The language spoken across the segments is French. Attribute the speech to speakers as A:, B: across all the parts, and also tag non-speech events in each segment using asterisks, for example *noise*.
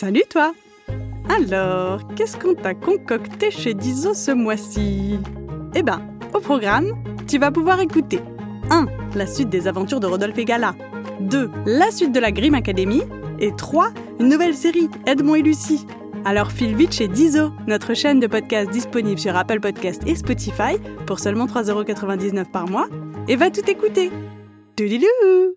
A: Salut toi Alors, qu'est-ce qu'on t'a concocté chez Dizo ce mois-ci? Eh ben, au programme, tu vas pouvoir écouter 1. La suite des aventures de Rodolphe et Gala 2. La suite de la Grimm Academy et 3. Une nouvelle série, Edmond et Lucie. Alors file vite chez Dizo, notre chaîne de podcast disponible sur Apple Podcast et Spotify pour seulement 3,99€ par mois et va tout écouter. Toudilou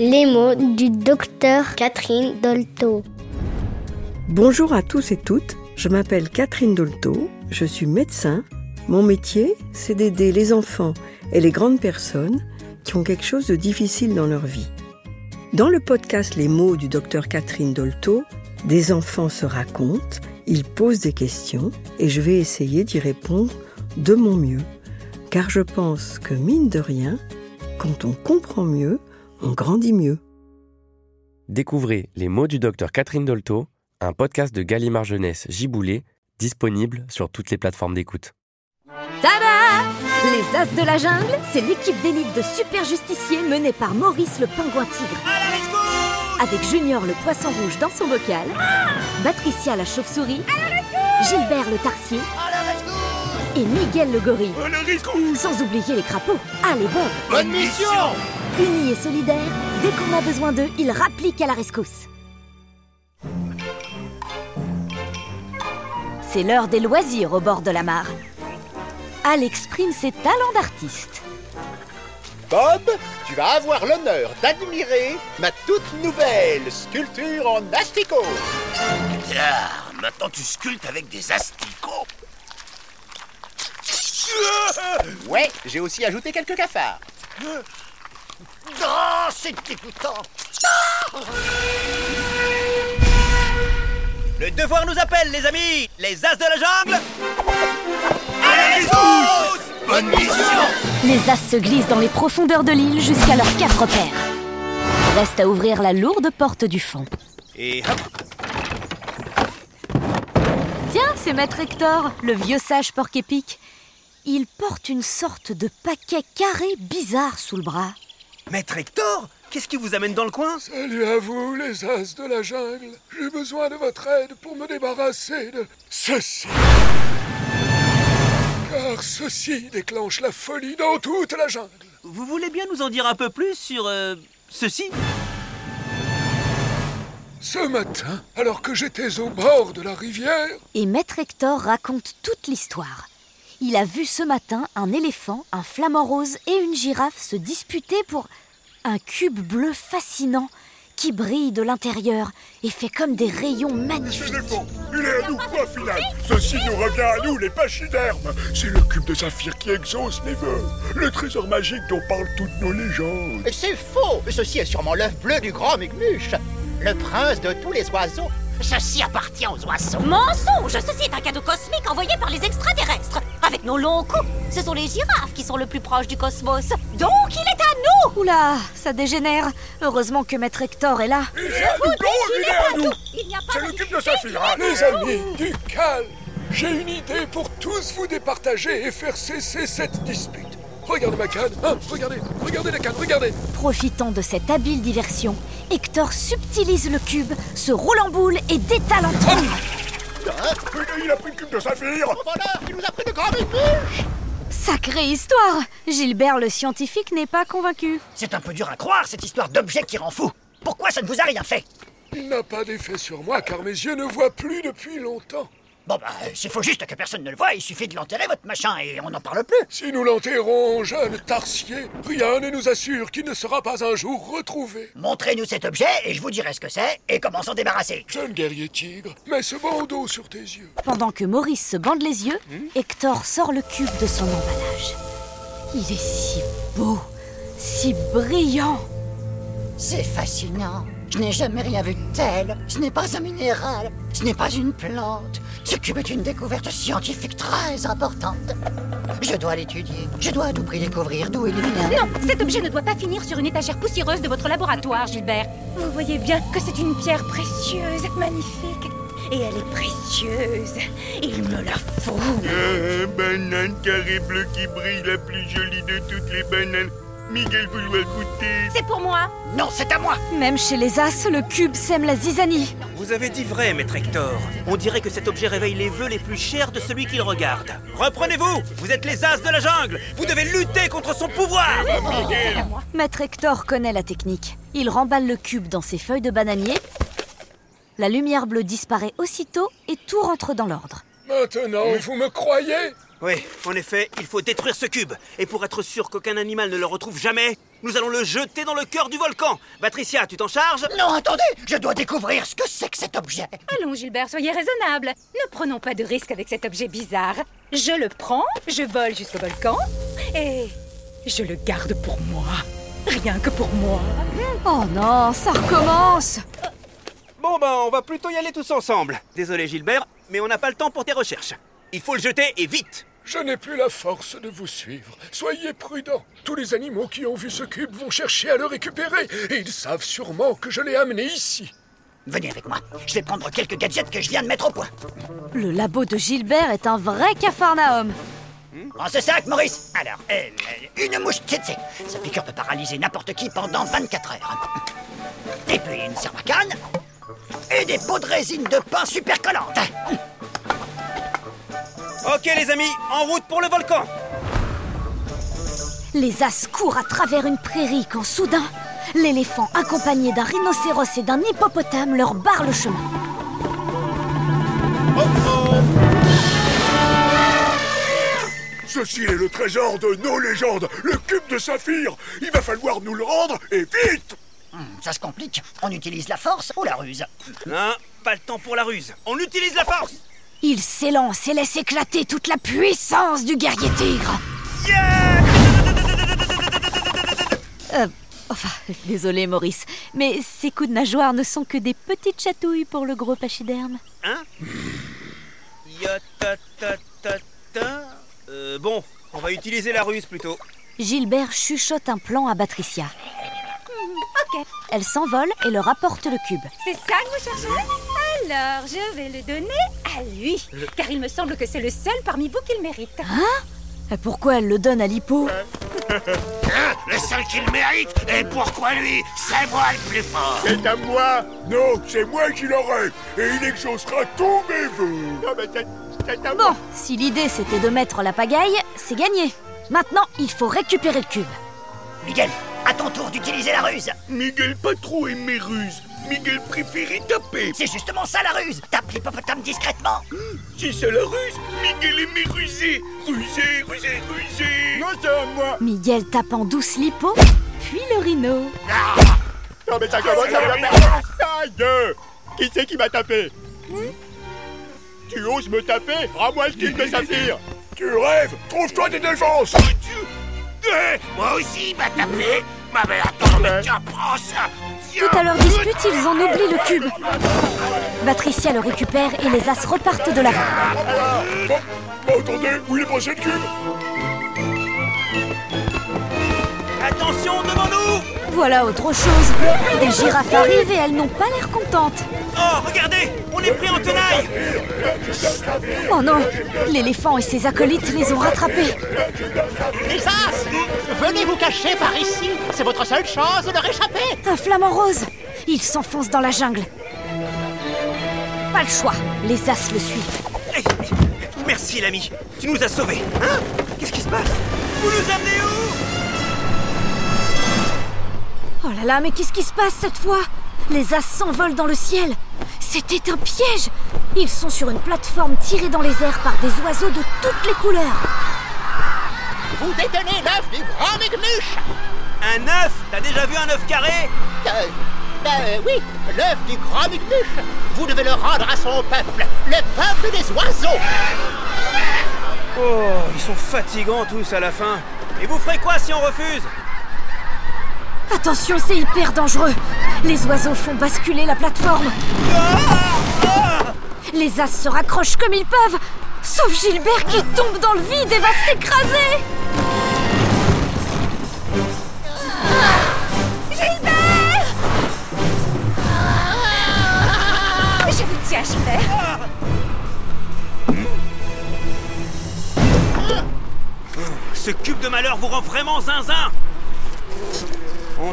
B: Les mots du docteur Catherine Dolto.
C: Bonjour à tous et toutes, je m'appelle Catherine Dolto, je suis médecin. Mon métier, c'est d'aider les enfants et les grandes personnes qui ont quelque chose de difficile dans leur vie. Dans le podcast Les mots du docteur Catherine Dolto, des enfants se racontent, ils posent des questions et je vais essayer d'y répondre de mon mieux. Car je pense que mine de rien, quand on comprend mieux, on grandit mieux.
D: Découvrez Les mots du docteur Catherine Dolto, un podcast de Gallimard Jeunesse Giboulé, disponible sur toutes les plateformes d'écoute.
E: Tada Les As de la Jungle, c'est l'équipe d'élite de super justiciers menée par Maurice le pingouin tigre. Avec Junior le poisson rouge dans son bocal, Patricia la chauve-souris, Gilbert le tarsier et Miguel le gorille. Sans oublier les crapauds. Allez Bob
F: Bonne mission
E: Unis et solidaires, dès qu'on a besoin d'eux, ils rappliquent à la rescousse. C'est l'heure des loisirs au bord de la mare. Al exprime ses talents d'artiste.
F: Bob, tu vas avoir l'honneur d'admirer ma toute nouvelle sculpture en asticot.
G: Ah, maintenant tu sculptes avec des asticots.
F: Ouais, j'ai aussi ajouté quelques cafards.
G: Oh, c'est dégoûtant.
F: Le devoir nous appelle, les amis Les As de la jungle
G: Allez, tous Bonne mission
E: Les as se glissent dans les profondeurs de l'île jusqu'à leurs quatre repères. Reste à ouvrir la lourde porte du fond.
F: Et hop
E: Tiens, c'est Maître Hector, le vieux sage porc épic. Il porte une sorte de paquet carré bizarre sous le bras.
F: Maître Hector Qu'est-ce qui vous amène dans le coin?
H: Salut à vous, les as de la jungle. J'ai besoin de votre aide pour me débarrasser de ceci. Car ceci déclenche la folie dans toute la jungle.
F: Vous voulez bien nous en dire un peu plus sur euh, ceci?
H: Ce matin, alors que j'étais au bord de la rivière,
E: Et Maître Hector raconte toute l'histoire. Il a vu ce matin un éléphant, un flamant rose et une girafe se disputer pour un cube bleu fascinant qui brille de l'intérieur et fait comme des rayons magnifiques.
H: l'éléphant, il est à nous, point final? Ceci nous revient à nous, les pachydermes. C'est le cube de saphir qui exauce les vœux. Le trésor magique dont parlent toutes nos légendes.
F: C'est faux Ceci est sûrement l'œuf bleu du grand Mugmuche, le prince de tous les oiseaux.
G: Ceci appartient aux oiseaux.
I: Mensonge Ceci est un cadeau cosmique envoyé par les extraterrestres. Avec nos longs coups, ce sont les girafes qui sont le plus proches du cosmos. Donc il est à nous
E: Oula, ça dégénère. Heureusement que Maître Hector est là.
H: Il est à nous, il est à nous.
I: Il n'y a pas
H: C'est le cube de saphir. hein. Les amis, du calme. J'ai une idée pour tous vous départager et faire cesser cette dispute. Regardez ma canne, hein, regardez, regardez la canne, regardez.
E: Profitant de cette habile diversion, Hector subtilise le cube, se roule en boule et détale en trombe.
H: Hein, Il a pris le cube de saphir.
F: Voilà, il nous a pris de grands Mugmuche
E: Sacrée histoire Gilbert le scientifique n'est pas convaincu.
G: C'est un peu dur à croire, cette histoire d'objet qui rend fou. Pourquoi ça ne vous a rien fait?
H: Il n'a pas d'effet sur moi car mes yeux ne voient plus depuis longtemps.
G: Bon bah, s'il faut juste que personne ne le voie, il suffit de l'enterrer, votre machin, et on n'en parle plus.
H: Si nous l'enterrons, jeune Tarsier, rien ne nous assure qu'il ne sera pas un jour retrouvé.
G: Montrez-nous cet objet, et je vous dirai ce que c'est, et comment s'en débarrasser.
H: Jeune guerrier tigre, mets ce bandeau sur tes yeux.
E: Pendant que Maurice se bande les yeux, Hector sort le cube de son emballage. Il est si beau, si brillant.
G: C'est fascinant. Je n'ai jamais rien vu de tel. Ce n'est pas un minéral, ce n'est pas une plante. Ce cube est une découverte scientifique très importante. Je dois l'étudier. Je dois à tout prix découvrir d'où il vient.
I: Non, cet objet ne doit pas finir sur une étagère poussiéreuse de votre laboratoire, Gilbert. Vous voyez bien que c'est une pierre précieuse, magnifique. Et elle est précieuse. Il me la faut.
J: Ah, banane carré bleu qui brille, la plus jolie de toutes les bananes. Miguel goûter.
I: C'est pour moi.
G: Non, c'est à moi.
E: Même chez les As, le cube sème la zizanie.
K: Vous avez dit vrai, maître Hector. On dirait que cet objet réveille les vœux les plus chers de celui qui le regarde. Reprenez-vous Vous êtes les As de la jungle Vous devez lutter contre son pouvoir
E: Maître Hector connaît la technique. Il remballe le cube dans ses feuilles de bananier. La lumière bleue disparaît aussitôt et tout rentre dans l'ordre.
H: Maintenant, vous me croyez?
K: Oui, en effet, il faut détruire ce cube. Et pour être sûr qu'aucun animal ne le retrouve jamais, nous allons le jeter dans le cœur du volcan. Patricia, tu t'en charges
G: Non, attendez Je dois découvrir ce que c'est que cet objet.
I: Allons, Gilbert, soyez raisonnable. Ne prenons pas de risques avec cet objet bizarre. Je le prends, je vole jusqu'au volcan et je le garde pour moi. Rien que pour moi.
E: Oh non, ça recommence
K: Bon ben, on va plutôt y aller tous ensemble. Désolé Gilbert, mais on n'a pas le temps pour tes recherches. Il faut le jeter et vite
H: Je n'ai plus la force de vous suivre. Soyez prudents. Tous les animaux qui ont vu ce cube vont chercher à le récupérer. Et ils savent sûrement que je l'ai amené ici.
G: Venez avec moi. Je vais prendre quelques gadgets que je viens de mettre au point.
E: Le labo de Gilbert est un vrai capharnaüm.
G: Prends ce sac, Maurice. Alors, euh, une mouche tsetse. Sa piqûre peut paralyser n'importe qui pendant 24 heures. Et puis une sarbacane. Et des pots de résine de pain super collantes.
K: Ok les amis, en route pour le volcan
E: Les As courent à travers une prairie quand soudain, l'éléphant accompagné d'un rhinocéros et d'un hippopotame leur barre le chemin.
J: Ceci est le trésor de nos légendes, le cube de saphir. Il va falloir nous le rendre et vite
G: Hmm, ça se complique. On utilise la force ou la ruse
K: Non, pas le temps pour la ruse. On utilise la force
E: Il s'élance et laisse éclater toute la puissance du guerrier tigre. Euh, enfin, désolé Maurice, mais ces coups de nageoire ne sont que des petites chatouilles pour le gros pachyderme.
K: Hein Ya ta ta ta ta. Euh, bon, on va utiliser la ruse plutôt.
E: Gilbert chuchote un plan à Patricia.
I: Ok,
E: Elle s'envole et leur apporte le cube.
I: c'est ça que vous cherchez? Alors, je vais le donner à lui. Car il me semble que c'est le seul parmi vous qui le mérite.
E: Et Pourquoi elle le donne à l'hippo *laughs*
J: Hein Le seul qu'il mérite Et pourquoi lui C'est moi le plus fort C'est à moi Non, c'est moi qui l'aurai Et il exaucera tous mes vœux Non mais c'est c'est à
E: Bon, si l'idée c'était de mettre la pagaille, c'est gagné. Maintenant, il faut récupérer le cube.
G: Miguel, à ton tour d'utiliser la ruse.
J: Miguel pas trop aimé ruse Miguel préférait taper
G: C'est justement ça la ruse. Tape l'hippopotame discrètement.
J: Si *gasps* c'est la ruse, Miguel aimait ruser Ruser, ruser, ruser Non, c'est à moi.
E: Miguel tape en douce l'hippo, puis le rhino.
J: Non mais ça commence à me faire Aïe Qui c'est qui m'a tapé? Tu oses me taper? Rends-moi le kit de saphir Tu rêves? Trouve-toi des défenses
L: Eh, Moi aussi, il m'a tapé Ma mère, attends, mais tiens, prends ça
E: Tout à leur dispute, ils en oublient le cube. Patricia le récupère et les as repartent de l'avant.
J: Bon, bon, attendez, où il est passé le cube?
K: Attention devant nous
E: Voilà autre chose. Des girafes arrivent et elles n'ont pas l'air contentes.
K: Oh, regardez est pris en tenaille
E: Oh non L'éléphant et ses acolytes les ont rattrapés.
F: Les As Venez vous cacher par ici C'est votre seule chance de réchapper
E: Un flamant rose Il s'enfonce dans la jungle. Pas le choix. Les as le suivent.
K: Merci l'ami, tu nous as sauvés. Hein? Qu'est-ce qui se passe? Vous nous amenez où?
E: Oh là là, mais qu'est-ce qui se passe cette fois? Les as s'envolent dans le ciel. C'était un piège. Ils sont sur une plateforme tirée dans les airs par des oiseaux de toutes les couleurs.
F: Vous détenez l'œuf du grand Mignuche
K: Un œuf? T'as déjà vu un œuf carré?
F: Euh, ben oui, l'œuf du grand Mignuche Vous devez le rendre à son peuple, le peuple des oiseaux.
K: Oh, ils sont fatigants tous à la fin. Et vous ferez quoi si on refuse?
E: Attention, c'est hyper dangereux. Les oiseaux font basculer la plateforme. Les as se raccrochent comme ils peuvent. Sauf Gilbert qui tombe dans le vide et va s'écraser.
I: Gilbert Je vous tiens, Gilbert.
K: Ce cube de malheur vous rend vraiment zinzin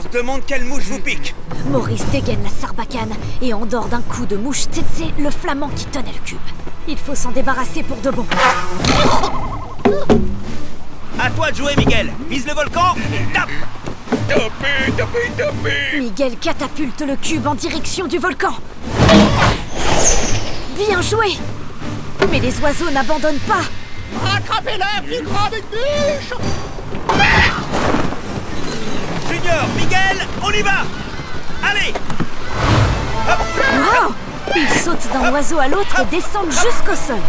K: se demande quelle mouche vous pique
E: Maurice dégaine la sarbacane et endort d'un coup de mouche tsetse le flamand qui tenait le cube. Il faut s'en débarrasser pour de bon.
K: À toi de jouer, Miguel Vise le volcan Tape
H: Tapez, tapez, tapez
E: Miguel catapulte le cube en direction du volcan. Bien joué Mais les oiseaux n'abandonnent pas.
F: Attrapez-la, plus grande bûche
K: Junior, Miguel, on y va. Allez.
E: Wow. Ils sautent d'un oiseau à l'autre et descendent jusqu'au sol.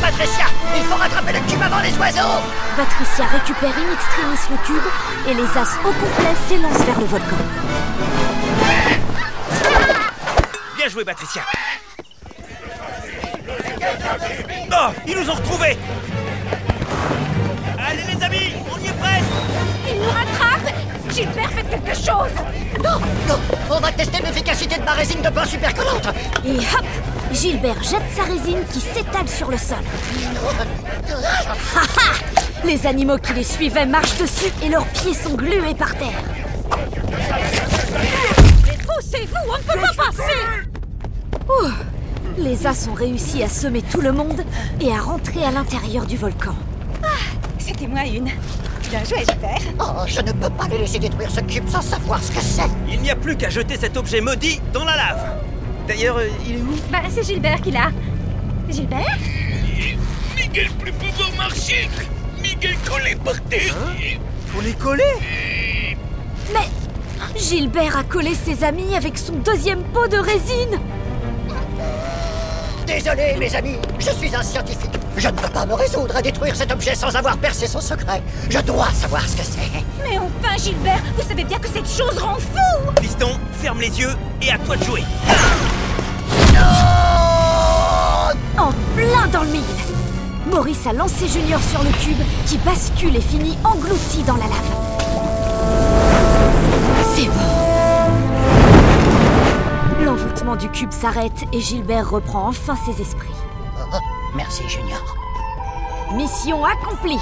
G: Patricia, il faut rattraper le cube avant les oiseaux.
E: Patricia récupère in extremis le cube et les as au complet s'élancent vers le volcan.
K: Bien joué, Patricia. Oh Ils nous ont retrouvés. Allez, les amis
I: Il nous rattrape Gilbert, faites quelque chose
G: Non, non, on va tester l'efficacité de ma résine de pain supercollante
E: Et hop Gilbert jette sa résine qui s'étale sur le sol. *laughs* Ha ha Les animaux qui les suivaient marchent dessus et leurs pieds sont glués par terre.
I: Mais poussez-vous, on ne peut pas passer
E: Ouh Les as ont réussi à semer tout le monde et à rentrer à l'intérieur du volcan.
I: C'était moi une. Bien joué, Gilbert.
G: Oh, je ne peux pas les laisser détruire ce cube sans savoir ce que c'est.
K: Il n'y a plus qu'à jeter cet objet maudit dans la lave. D'ailleurs, euh, il est où?
I: Bah, c'est Gilbert qui l'a. Gilbert?
H: Miguel plus pouvoir marcher Miguel collé par terre.
K: On est collé
E: Mais Gilbert a collé ses amis avec son deuxième pot de résine
G: Désolé, mes amis, je suis un scientifique. Je ne peux pas me résoudre à détruire cet objet sans avoir percé son secret. Je dois savoir ce que c'est.
I: Mais enfin, Gilbert, vous savez bien que cette chose rend fou
K: Piston, ferme les yeux et à toi de jouer
E: En plein dans le mille Maurice a lancé Junior sur le cube qui bascule et finit englouti dans la lave. C'est bon Du cube s'arrête et Gilbert reprend enfin ses esprits. *laughs*
G: Merci, Junior.
E: Mission accomplie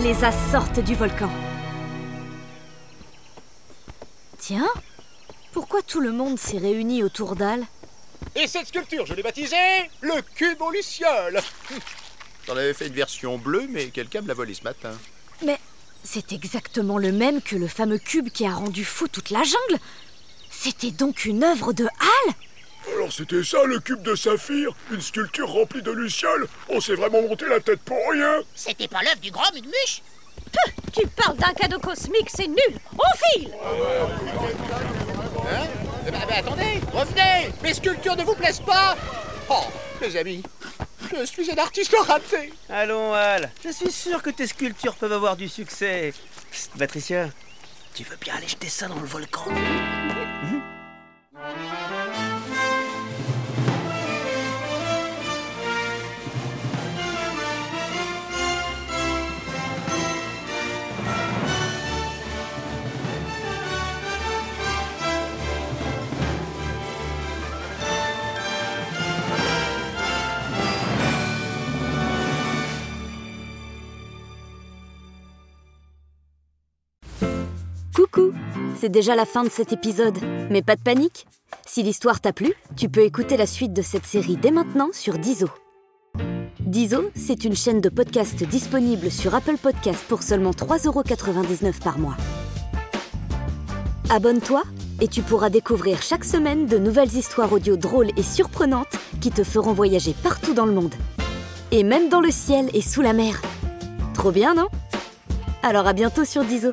E: Les as sortent du volcan. Tiens, pourquoi tout le monde s'est réuni autour d'Al?
F: Et cette sculpture, je l'ai baptisée le cube aux lucioles *laughs* J'en avais fait une version bleue, mais quelqu'un me l'a volé ce matin.
E: Mais c'est exactement le même que le fameux cube qui a rendu fou toute la jungle C'était donc une œuvre de Hal?
H: Alors c'était ça le cube de saphir? Une sculpture remplie de lucioles? On s'est vraiment monté la tête pour rien!
G: C'était pas l'œuvre du grand Mugmuche?
I: Tu parles d'un cadeau cosmique, c'est nul! On file!
F: Hein? Eh ben, ben, attendez, revenez! Mes sculptures ne vous plaisent pas! Oh, mes amis, je suis un artiste raté!
K: Allons, Al, je suis sûr que tes sculptures peuvent avoir du succès. Patricia, tu veux bien aller jeter ça dans le volcan?
E: Coucou C'est déjà la fin de cet épisode, mais pas de panique Si l'histoire t'a plu, tu peux écouter la suite de cette série dès maintenant sur Dizo. Dizo, c'est une chaîne de podcast disponible sur Apple Podcast pour seulement 3,99€ par mois. Abonne-toi et tu pourras découvrir chaque semaine de nouvelles histoires audio drôles et surprenantes qui te feront voyager partout dans le monde. Et même dans le ciel et sous la mer. Trop bien, non? Alors à bientôt sur Dizo.